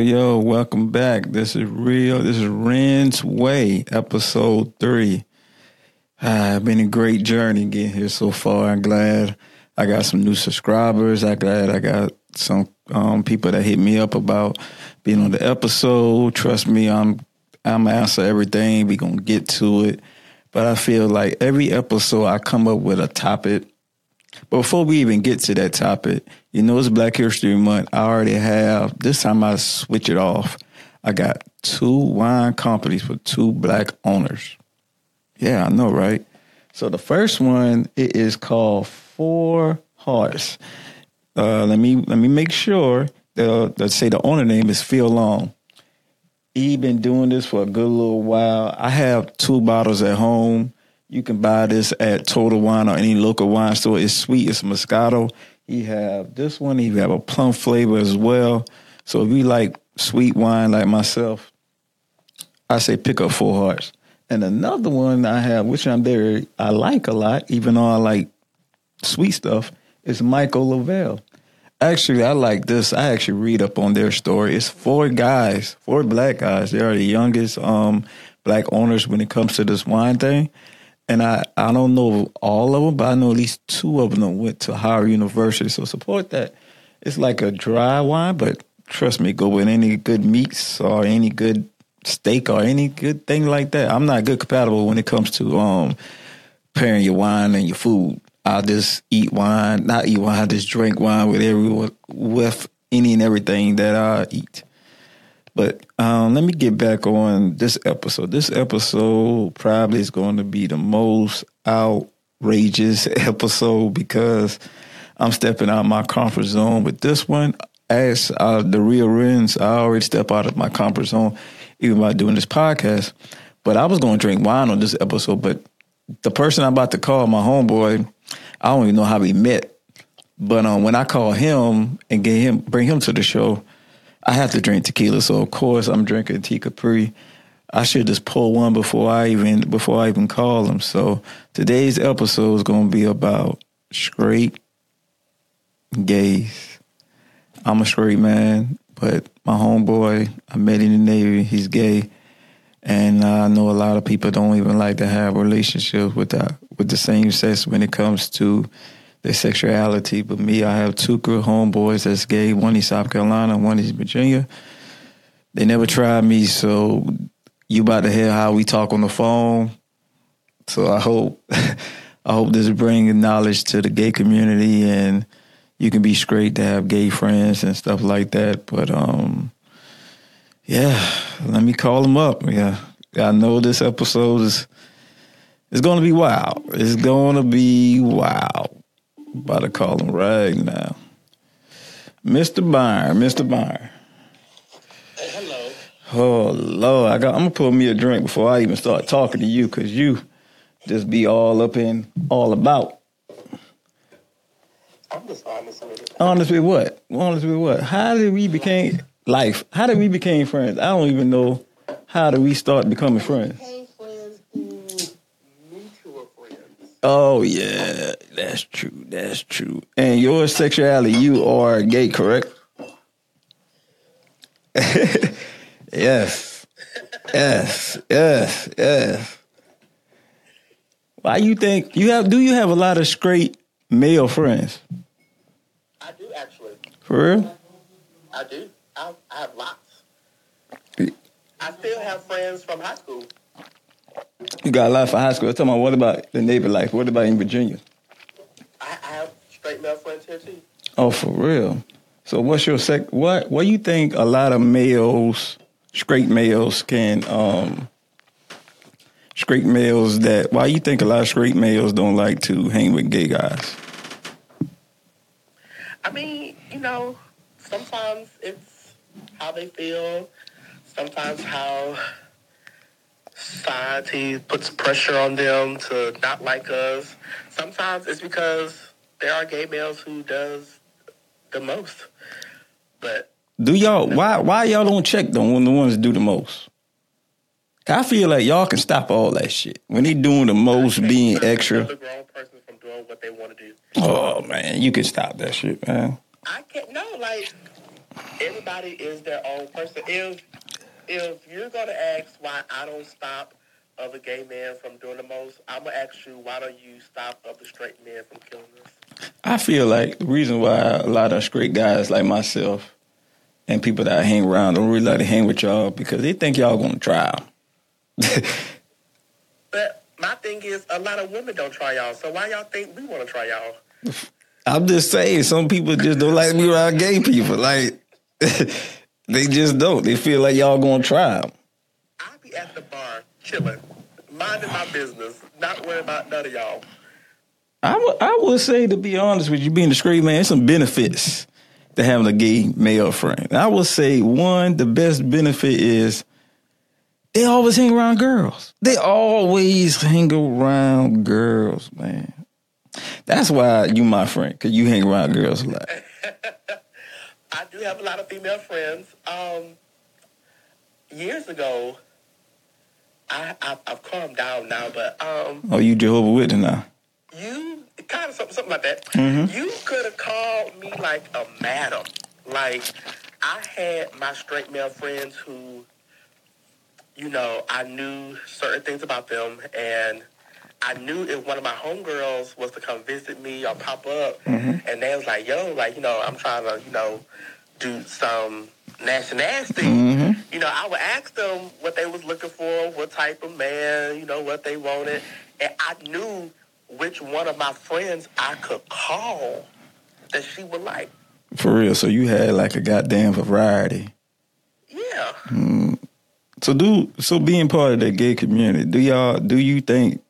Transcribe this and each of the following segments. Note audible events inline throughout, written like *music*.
Yo, welcome back. This is real. This is Renz Way, episode three. Ah, been a great journey getting here so far. I'm glad I got some new subscribers. I'm glad I got some um, people that hit me up about being on the episode. Trust me, I'm I'm answer everything. We gonna get to it. But I feel like every episode I come up with a topic. But before we even get to that topic, you know it's Black History Month. I already have this time I switch it off. I got two wine companies with two black owners. Yeah, I know, right? So the first one it is called Four Hearts. Uh, let me let me make sure that let's say the owner name is Phil Long. He been doing this for a good little while. I have two bottles at home. You can buy this at Total Wine or any local wine store. It's sweet. It's Moscato. You have this one. You have a plum flavor as well. So if you like sweet wine like myself, I say pick up Four Hearts. And another one I have, which I'm very I like a lot, even though I like sweet stuff, is Michael Lavelle. Actually, I like this. I actually read up on their story. It's four guys, four black guys. They are the youngest um, black owners when it comes to this wine thing. And I, I don't know all of them, but I know at least two of them went to Howard University. So support that. It's like a dry wine, but trust me, go with any good meats or any good steak or any good thing like that. I'm not good compatible when it comes to um pairing your wine and your food. I'll just eat wine, not eat wine, I just drink wine with every with any and everything that I eat. But um, let me get back on this episode. This episode probably is going to be the most outrageous *laughs* episode because I'm stepping out my comfort zone. With this one, as uh, the real Renz, I already step out of my comfort zone, even by doing this podcast. But I was going to drink wine on this episode, but the person I'm about to call, my homeboy, I don't even know how we met. But um, when I call him and get him, bring him to the show, I have to drink tequila. So of course I'm drinking Tea Capri. I should just pull one before I even before I even call them. So today's episode is going to be about straight gays. I'm a straight man, but my homeboy, I met in the Navy. He's gay, and I know a lot of people don't even like to have relationships with that with the same sex when it comes to their sexuality. But me, I have two good homeboys that's gay. One is South Carolina, one is Virginia. They never tried me, so you about to hear how we talk on the phone. So I hope *laughs* I hope this brings knowledge to the gay community and you can be straight to have gay friends and stuff like that. But um yeah, let me call them up. Yeah. I know this episode is it's gonna be wild. It's gonna be wild. About to call him right now. Mr. Byron, Mr. Byron. Hey, hello. Oh Lord, I got. I'm gonna put me a drink before I even start talking to you, cause you just be all up in all about. I'm just honest with it. Honest with what? Honest with what? How did we became life? How did we became friends? I don't even know. How did we start becoming friends? Hey, friends who mutual friends. Oh yeah, that's true. That's true. And your sexuality, you are gay, correct? yes. Yes. Yes. Yes. Why you think you have do you have a lot of straight male friends? I do actually. For real? I do. I, I have lots. I still have friends from high school. You got a lot for high school. I'm talking about what about the neighbor life? What about in Virginia? I, I have straight male friends here too. Oh, for real. So what's your sec what what you think a lot of males, straight males can um straight males that why you think a lot of straight males don't like to hang with gay guys? I mean, you know, sometimes it's how they feel. Sometimes how society puts pressure on them to not like us. Sometimes it's because there are gay males who does the most. But Do y'all why why y'all don't check them when the ones do the most? I feel like y'all can stop all that shit. When they doing the most being the extra. person from doing what they want to do. Oh man, you can stop that shit, man. I can't no like everybody is their own person. If if you're gonna ask why I don't stop other gay men from doing the most, I'm gonna ask you why don't you stop other straight men from killing us? I feel like the reason why a lot of straight guys like myself and people that I hang around don't really like to hang with y'all because they think y'all gonna try. *laughs* But my thing is, a lot of women don't try y'all. So why y'all think we want to try y'all? I'm just saying, some people just don't like me around gay people. Like *laughs* they just don't. They feel like y'all gonna try 'em. I be at the bar chilling, minding my business, not worrying about none of y'all. I would I would say to be honest with you, being a straight man, there's some benefits to having a gay male friend. I would say one, the best benefit is they always hang around girls. They always hang around girls, man. That's why you my friend, cause you hang around girls a lot. *laughs* I do have a lot of female friends. Um, years ago, I, I I've calmed down now, but um, Oh, you Jehovah Witness now. you kind of something, something like that. Mhm. You could have called me like a madam. Like I had my straight male friends who, you know, I knew certain things about them, and I knew if one of my homegirls was to come visit me or pop up, Mhm. and they was like, "Yo, like you know, I'm trying to, you know, do some nasty nasty." hmm you know, I would ask them what they was looking for, what type of man, you know, what they wanted, and I knew which one of my friends I could call that she would like. For real. So you had like a goddamn variety. Yeah, So do so being part of the gay community, do y'all do you think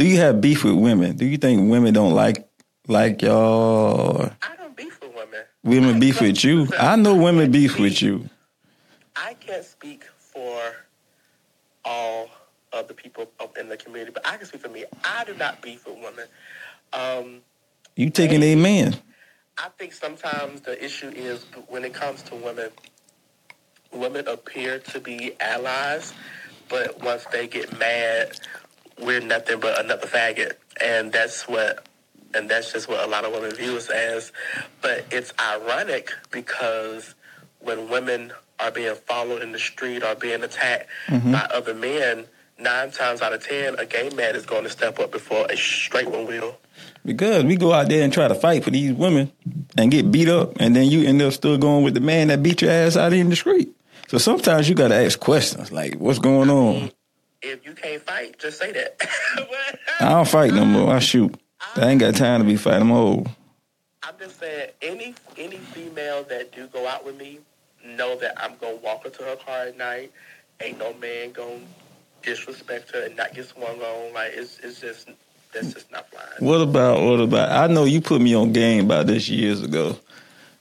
do you have beef with women? Do you think women don't like like y'all I don't beef with women. women beef with you? I know women beef with you. I can't speak for all of the people up in the community, but I can speak for me. I do not beef with women. Um, You taking a man. I think sometimes the issue is when it comes to women, women appear to be allies, but once they get mad, we're nothing but another faggot, and that's what, and that's just what a lot of women view us as. But it's ironic because when women are being followed in the street or being attacked mm-hmm. by other men, nine times out of ten, a gay man is going to step up before a straight one will. Because we go out there and try to fight for these women and get beat up, and then you end up still going with the man that beat your ass out in the street. So sometimes you got to ask questions like, "What's going on?" If you can't fight, just say that. *laughs* I don't fight no more. I shoot. I ain't got time to be fighting. I'm old. I'm just saying, any any female that do go out with me, know that I'm gonna walk her to her car at night. Ain't no man gonna disrespect her and not get swung on. Like it's it's just that's just not flying. What about what about? I know you put me on game about this years ago,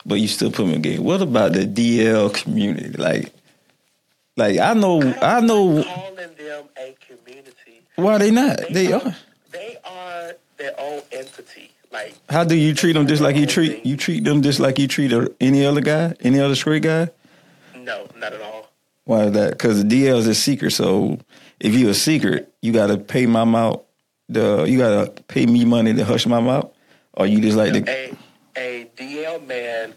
but you still put me on game. What about the DL community? Like, like I know, I know calling them a community. why they not. They are. They are their own entity. Like How do you treat them just like you treat you treat them just like you treat any other guy, any other straight guy? no, not at all. Why is that? Because the DL is a secret. So if you a secret, you got to pay my mouth. The you got to pay me money to hush my mouth, or you just like to. A a DL man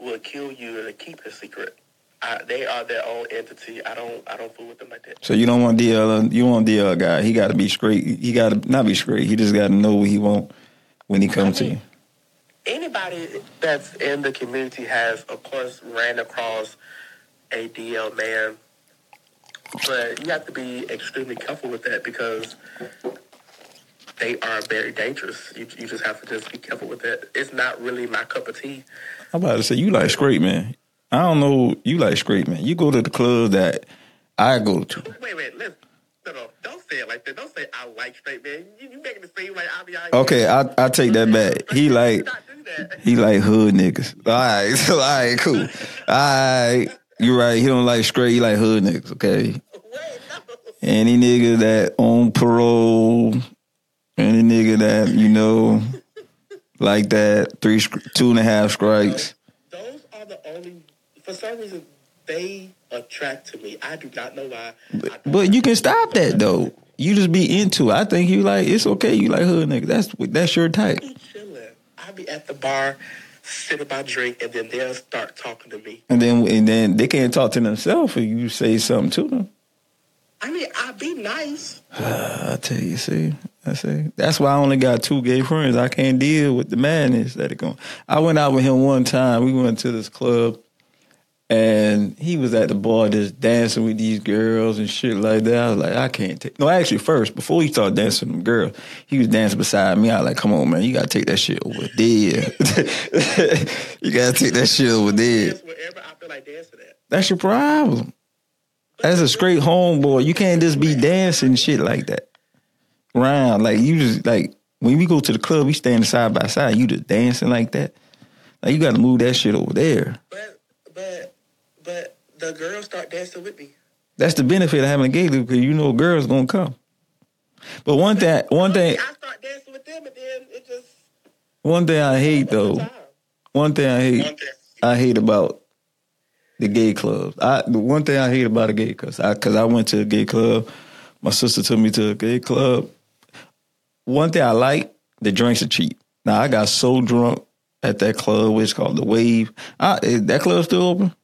will kill you to keep a secret. I, they are their own entity. I don't I don't fool with them like that. So you don't want DL. You want DL guy. He got to be straight. He got to not be straight. He just got to know what he want when he comes to you. Anybody that's in the community has, of course, ran across a DL man, but you have to be extremely careful with that because they are very dangerous. You, you just have to just be careful with that. It's not really my cup of tea. I'm about to say you like straight man. I don't know. You like straight man. You go to the club that I go to. Wait, wait, listen. No, no, don't say it like that. Don't say I like straight man. You, you making it seem like I be. Okay, I I take that back. He *laughs* like Not do that. he like hood niggas. All right, *laughs* so, all right, cool. All right, you right. He don't like straight. He like hood niggas. Okay, Wait, no. any nigga that on parole, any nigga that you know like that three two and a half strikes. Those are the only. For some reason, they attract to me. I do not know why. Don't But you can stop that though. You just be into it. I think you like it's okay. You like hood niggas. That's that's your type. I be chilling. I be at the bar, sipping my drink, and then they'll start talking to me. And then and then they can't talk to themselves if you say something to them. I mean, I be nice. *sighs* I tell you, see, I say that's why I only got two gay friends. I can't deal with the madness that it going. I went out with him one time. We went to this club, and he was at the bar just dancing with these girls and shit like that. I was like, I can't take. No, actually, first before he started dancing with them girls, he was dancing beside me. I was like, come on, man, you gotta take that shit over there. *laughs* you gotta take that shit over there. Dance wherever I feel like. That's your problem. As a straight homeboy, you can't just be dancing shit like that. Round. Like you just like when we go to the club, we standing side by side, you just dancing like that. Like you gotta move that shit over there. But but but the girls start dancing with me. That's the benefit of having a gay club because you know girls gonna come. But one thing one thing I start dancing with them, and then it just one thing I hate though, one thing I hate I hate about the gay clubs. I the one thing I hate about a gay club, I because I went to a gay club. My sister took me to a gay club. One thing I like, the drinks are cheap. Now I got so drunk at that club, which is called the Wave. I, is that club still open?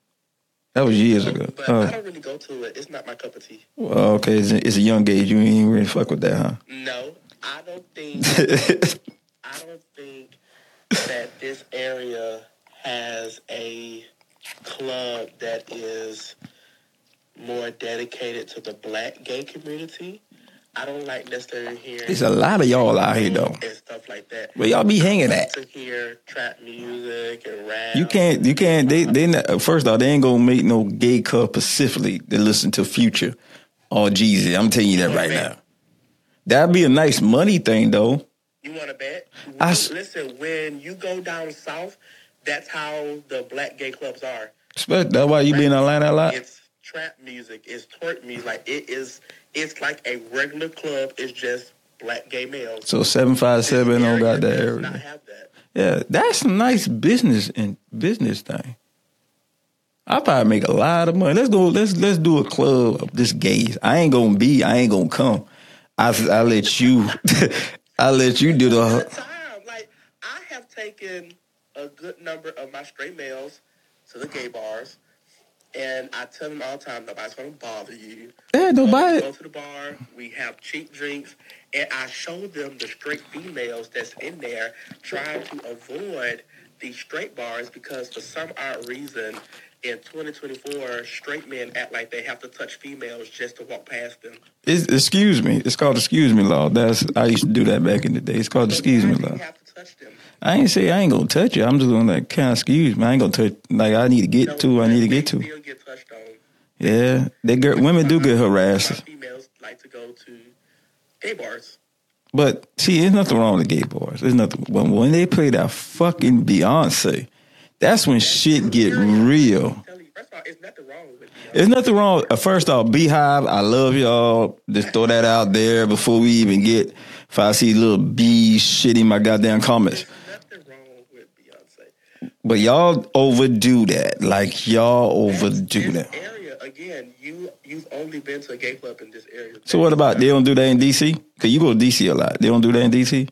That was years oh, ago. But Oh, I don't really go to it. It's not my cup of tea. well, okay, it's a, it's a young age. You ain't really fuck with that, huh? No, I don't think. *laughs* I don't think that this area has a club that is more dedicated to the black gay community. I don't like necessarily hearing There's a lot of y'all out here though. and stuff like that. Where y'all be hanging at? To hear trap music and rap. You can't. You can't. They. They. Not, first off, they ain't gonna make no gay club specifically to listen to Future or Jeezy. I'm telling you that right now. That'd be a nice money thing though. You want to bet? I Listen, when you go down south, that's how the black gay clubs are. That's why you be in Atlanta a lot. It's trap music. It's twerk music. Like it is. It's like a regular club. It's just black gay males. So seven five seven don't got that area. that. Yeah, that's a nice business and business thing. I probably make a lot of money. Let's go. Let's let's do a club of this gays. I ain't gonna be. I ain't gonna come. I I let you. *laughs* I let you do the the. time. Like I have taken a good number of my straight males to the gay bars, and I tell them all the time, nobody's gonna bother you. Yeah, nobody. go to the bar. We have cheap drinks, and I show them the straight females that's in there trying to avoid these straight bars because for some odd reason. In 2024, straight men act like they have to touch females just to walk past them. It's, excuse me. It's called excuse me law. That's I used to do that back in the day. It's called But excuse me law. have to touch them? I ain't say I ain't gonna touch you. I'm just gonna like kind of excuse me. I ain't gonna touch like I need to get No, to. I need to get to. Get touched on. Yeah, they girl, women do get harassed. Females like to go to gay bars. But see, there's nothing wrong with gay bars. There's nothing. When when they play that fucking Beyonce, that's when shit get real. I'm telling you, first of all, it's nothing wrong with. There's nothing wrong. First off, BeyHive, I love y'all. Just throw that out there before we even get. If I see little B shit in my goddamn comments. There's nothing wrong with Beyonce. But y'all overdo that. Like y'all overdo that. area again. You you've only been to a gay club in this area. So what about they don't do that in DC? Cause you go to DC a lot. They don't do that in DC.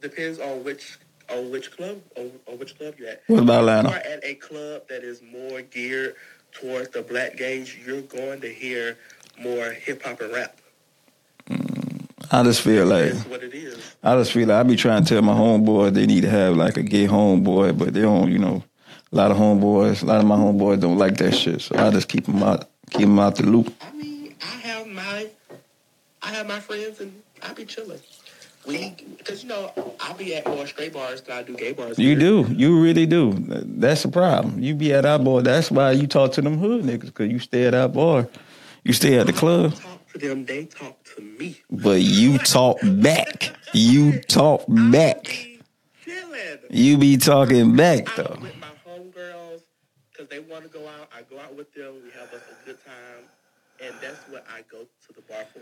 Depends on which on which club on, on which club you're at. What about If you Atlanta? are at a club that is more geared towards the black gays, you're going to hear more hip hop and rap. Mm, I just feel like That's what it is. I just feel like I be trying to tell my homeboys they need to have like a gay homeboy, but they don't. You know, a lot of homeboys, a lot of my homeboys don't like that shit. So I just keep them out, keep them out the loop. I mean, I have my, I have my friends, and I be chilling. We, because you know, I'll be at more straight bars than I do gay bars. You do, you really do. That's the problem. You be at our bar. That's why you talk to them hood niggas because you stay at our bar. You stay at the club, Talk to them. They talk to me. but you talk back. You talk back. You be talking back though. I'm with my homegirls because they want to go out. I go out with them. We have us a good time, and that's what I go to the bar for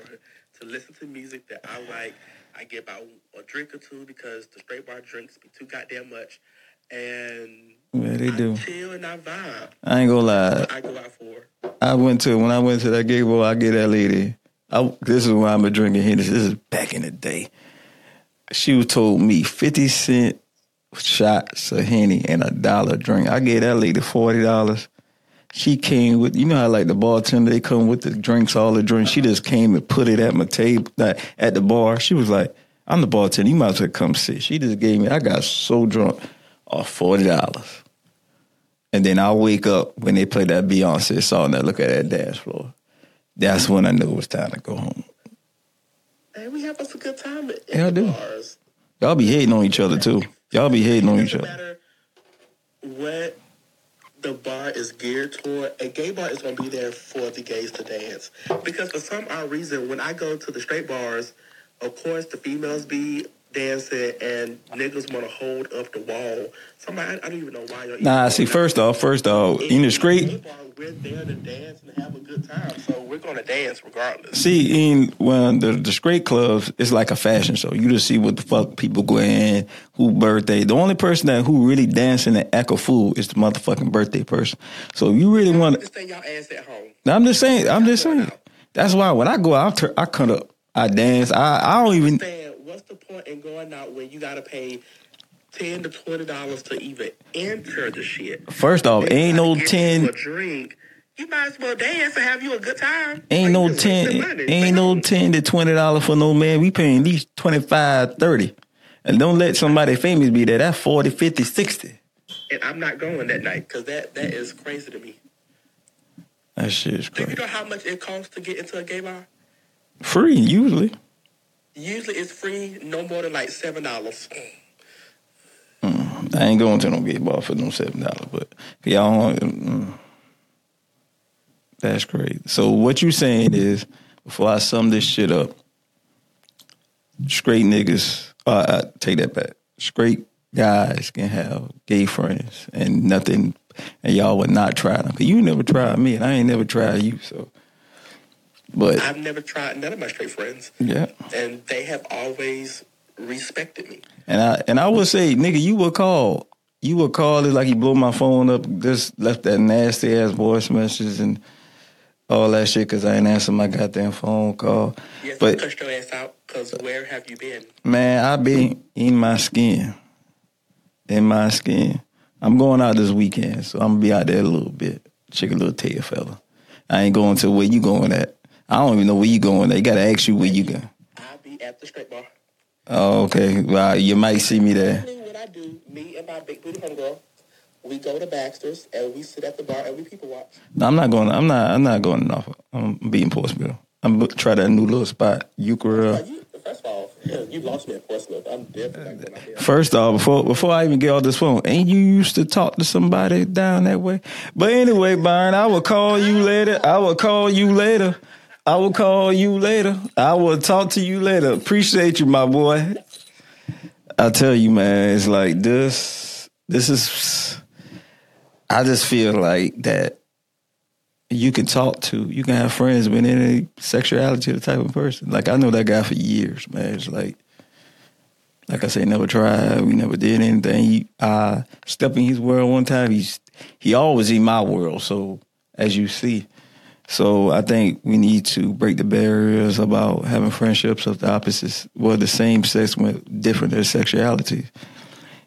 to listen to music that I like. I get about a drink or two because the straight bar drinks be too goddamn much, and Yeah, they I do. chill and I vibe. I ain't gonna lie. I go out for. I went to when I went to that gay boy. I get that lady. I, this is why I've been drinking Hennessy. This is back in the day. She was told me fifty cent shots of henny and a dollar drink. I gave that lady forty dollars. She came with, you know how like the bartender they come with the drinks, all the drinks. She just came and put it at my table, like, at the bar. She was like, "I'm the bartender. You might as well come sit." She just gave me. I got so drunk off forty dollars, and then I wake up when they play that Beyonce song. And I look at that dance floor. That's when I knew it was time to go home. Hey, we have us a good time at, Yeah, I do. bars. Y'all be hating on each other too. Y'all be hating on each other. matter what the bar is geared toward. A gay bar is going to be there for the gays to dance. Because for some odd reason, when I go to the straight bars, of course the females be dancing and niggas want to hold up the wall. Somebody, I, I don't even know why. Y'all Nah, see, first off, first off, in the street. straight, we're there to dance and have a good time. So we're going to dance regardless. see, in when the the straight clubs, it's like a fashion show. You just see what the fuck people go in, who birthday. The only person that who really dancing and act a fool is the motherfucking birthday person. So you really want to, stay y'all ass at home. I'm just saying, I'm just saying. That's why when I go out, I cut up, I dance. I I don't even. Saying, what's the point in going out when you gotta pay ten to twenty dollars to even enter the shit? First off, ain't no get you ten. a drink. You might as well dance and have you a good time. Ain't Like, no you just wasting ten, ain't no ten to twenty dollars for no man. We paying at least 25, 30. And don't let somebody famous be there. That's 40, 50, 60. And I'm not going that night because that that is crazy to me. That shit is Do you crazy. know how much it costs to get into a gay bar? Free usually. Usually it's free, no more than like seven dollars. I ain't going to no gay bar for no seven dollars, but y'all mm, that's great. So what you saying is, before I sum this shit up, straight niggas, uh, I take that back. Straight guys can have gay friends and nothing, and y'all would not try them. Cause you never tried me, and I ain't never tried you. So, but I've never tried none of my straight friends, yeah, and they have always respected me. And I and I would say, nigga, you would call. You would call it like you blew my phone up, just left that nasty ass voice message and all that shit because I ain't answer my goddamn phone call. Yes, But- cut your ass out because where have you been? Man, I be in my skin. In my skin. I'm going out this weekend, so I'm gonna be out there a little bit. Check a little tail fella. I ain't going to where you going at. I don't even know where you going They gotta ask you where you going. I'll be at the strip bar. Oh, okay. Well, you might see me there. What I do, me and my big booty homegirl, we go to Baxter's and we sit at the bar and we people watch. No, I'm not going. I'm not. I'm not going to Norfolk. I'm um, being Portsmouth. I'm try that new little spot, you, first of all, *clears throat* you lost me at Portsmouth. I'm definitely not going out there. First off, before before I even get off this phone, ain't you used to talk to somebody down that way? But anyway, Byron, I will call you later. I will call you later. I will call you later. I will talk to you later. Appreciate you, my boy. I tell you, man, it's like this. This is. I just feel like that. You can talk to, you can have friends with any sexuality, the type of person. Like I know that guy for years, man. It's like like I say, never tried. We never did anything. He, I stepped in his world one time. He's he always in my world. So as you see, so I think we need to break the barriers about having friendships of the opposites, well, the same sex with different their sexuality.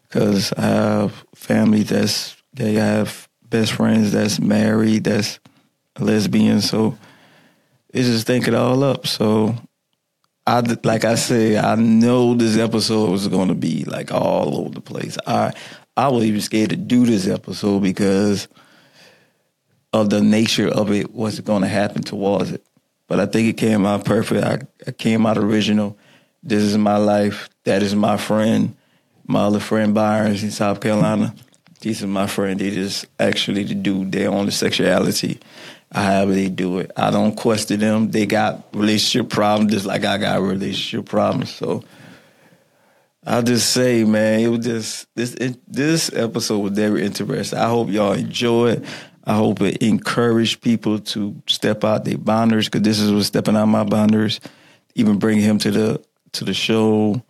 Because I have family that's they have best friends that's married. That's lesbian. So it's just think it all up. So I like I said, I know this episode was going to be like all over the place. I I was even scared to do this episode because of the nature of it, what's going to happen towards it. But I think it came out perfect. I, I came out original. This is my life. That is my friend. My other friend Byron's in South Carolina. These are my friend. They just actually do their own sexuality however they do it. I don't question them. They got relationship problems just like I got relationship problems. So I'll just say, man, it was just this it, this episode was very interesting. I hope y'all enjoy it. I hope it encouraged people to step out their boundaries because this is what stepping out my boundaries. Even bring him to the to the show,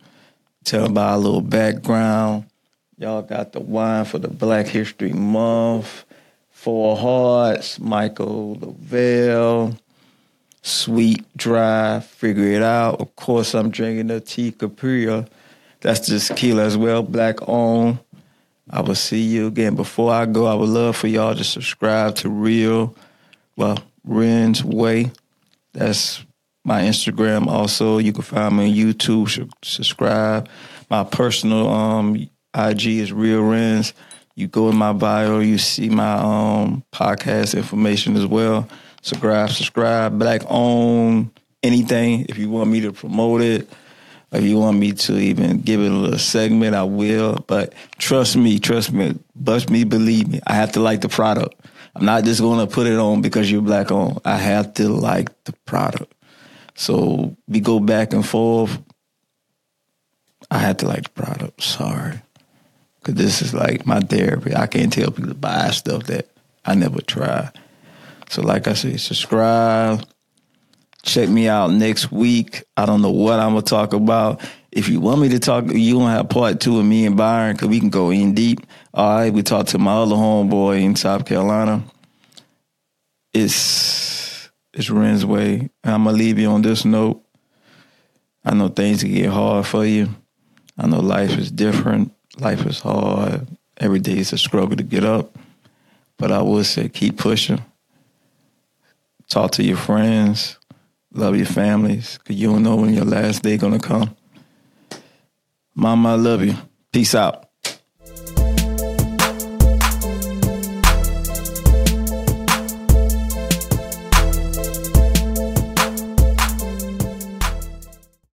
tell about a little background. Y'all got the wine for the Black History Month. Four Hearts, Michael Lavelle, Sweet Dry, Figure It Out. Of course, I'm drinking the Tea Capria That's just tequila as well, black owned. I will see you again. Before I go, I would love for y'all to subscribe to Real, well, Renz Way. That's my Instagram. Also, you can find me on YouTube. Subscribe. My personal um, IG is Real Ren's. You go in my bio, you see my um, podcast information as well. Subscribe, subscribe, black owned, anything. If you want me to promote it, if you want me to even give it a little segment, I will. But trust me, trust me, bust me, believe me. I have to like the product. I'm not just going to put it on because you're black on. I have to like the product. So we go back and forth. I have to like the product. Sorry. Because this is like my therapy. I can't tell people to buy stuff that I never tried. So, like I said, subscribe. Check me out next week. I don't know what I'm to talk about. If you want me to talk, you to have part two of me and Byron because we can go in deep. All right, we talked to my other homeboy in South Carolina. It's it's Renz way. I'm gonna leave you on this note. I know things can get hard for you. I know life is different. Life is hard. Every day is a struggle to get up. But I would say keep pushing. Talk to your friends. Love your families. Cause you don't know when your last day gonna come. Mama, I love you. Peace out.